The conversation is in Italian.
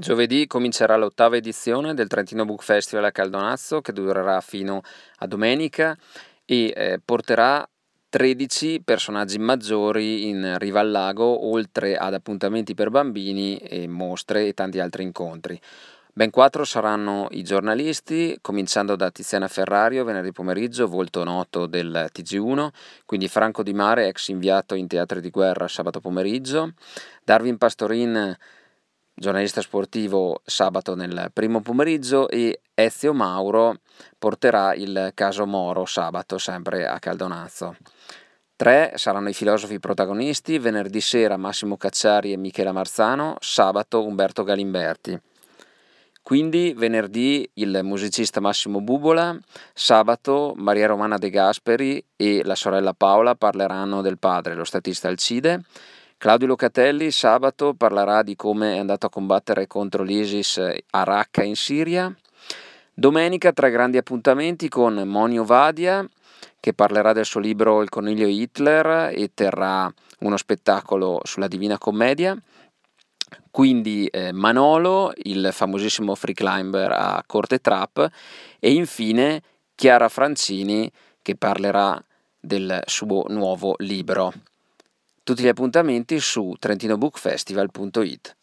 Giovedì comincerà l'ottava edizione del Trentino Book Festival a Caldonazzo che durerà fino a domenica e eh, porterà 13 personaggi maggiori in riva al lago, oltre ad appuntamenti per bambini e mostre e tanti altri incontri. Ben quattro saranno i giornalisti, cominciando da Tiziana Ferrario venerdì pomeriggio, volto noto del TG1, quindi Franco Di Mare, ex inviato in teatri di guerra sabato pomeriggio, Darwin Pastorin giornalista sportivo sabato nel primo pomeriggio e Ezio Mauro porterà il caso Moro sabato sempre a Caldonazzo. Tre saranno i filosofi protagonisti, venerdì sera Massimo Cacciari e Michela Marzano, sabato Umberto Galimberti. Quindi venerdì il musicista Massimo Bubola, sabato Maria Romana De Gasperi e la sorella Paola parleranno del padre, lo statista Alcide, Claudio Locatelli sabato parlerà di come è andato a combattere contro l'ISIS a Raqqa in Siria. Domenica tre grandi appuntamenti con Monio Vadia che parlerà del suo libro Il coniglio Hitler e terrà uno spettacolo sulla Divina Commedia. Quindi eh, Manolo, il famosissimo free climber a Corte Trap e infine Chiara Francini che parlerà del suo nuovo libro. Tutti gli appuntamenti su trentinobookfestival.it.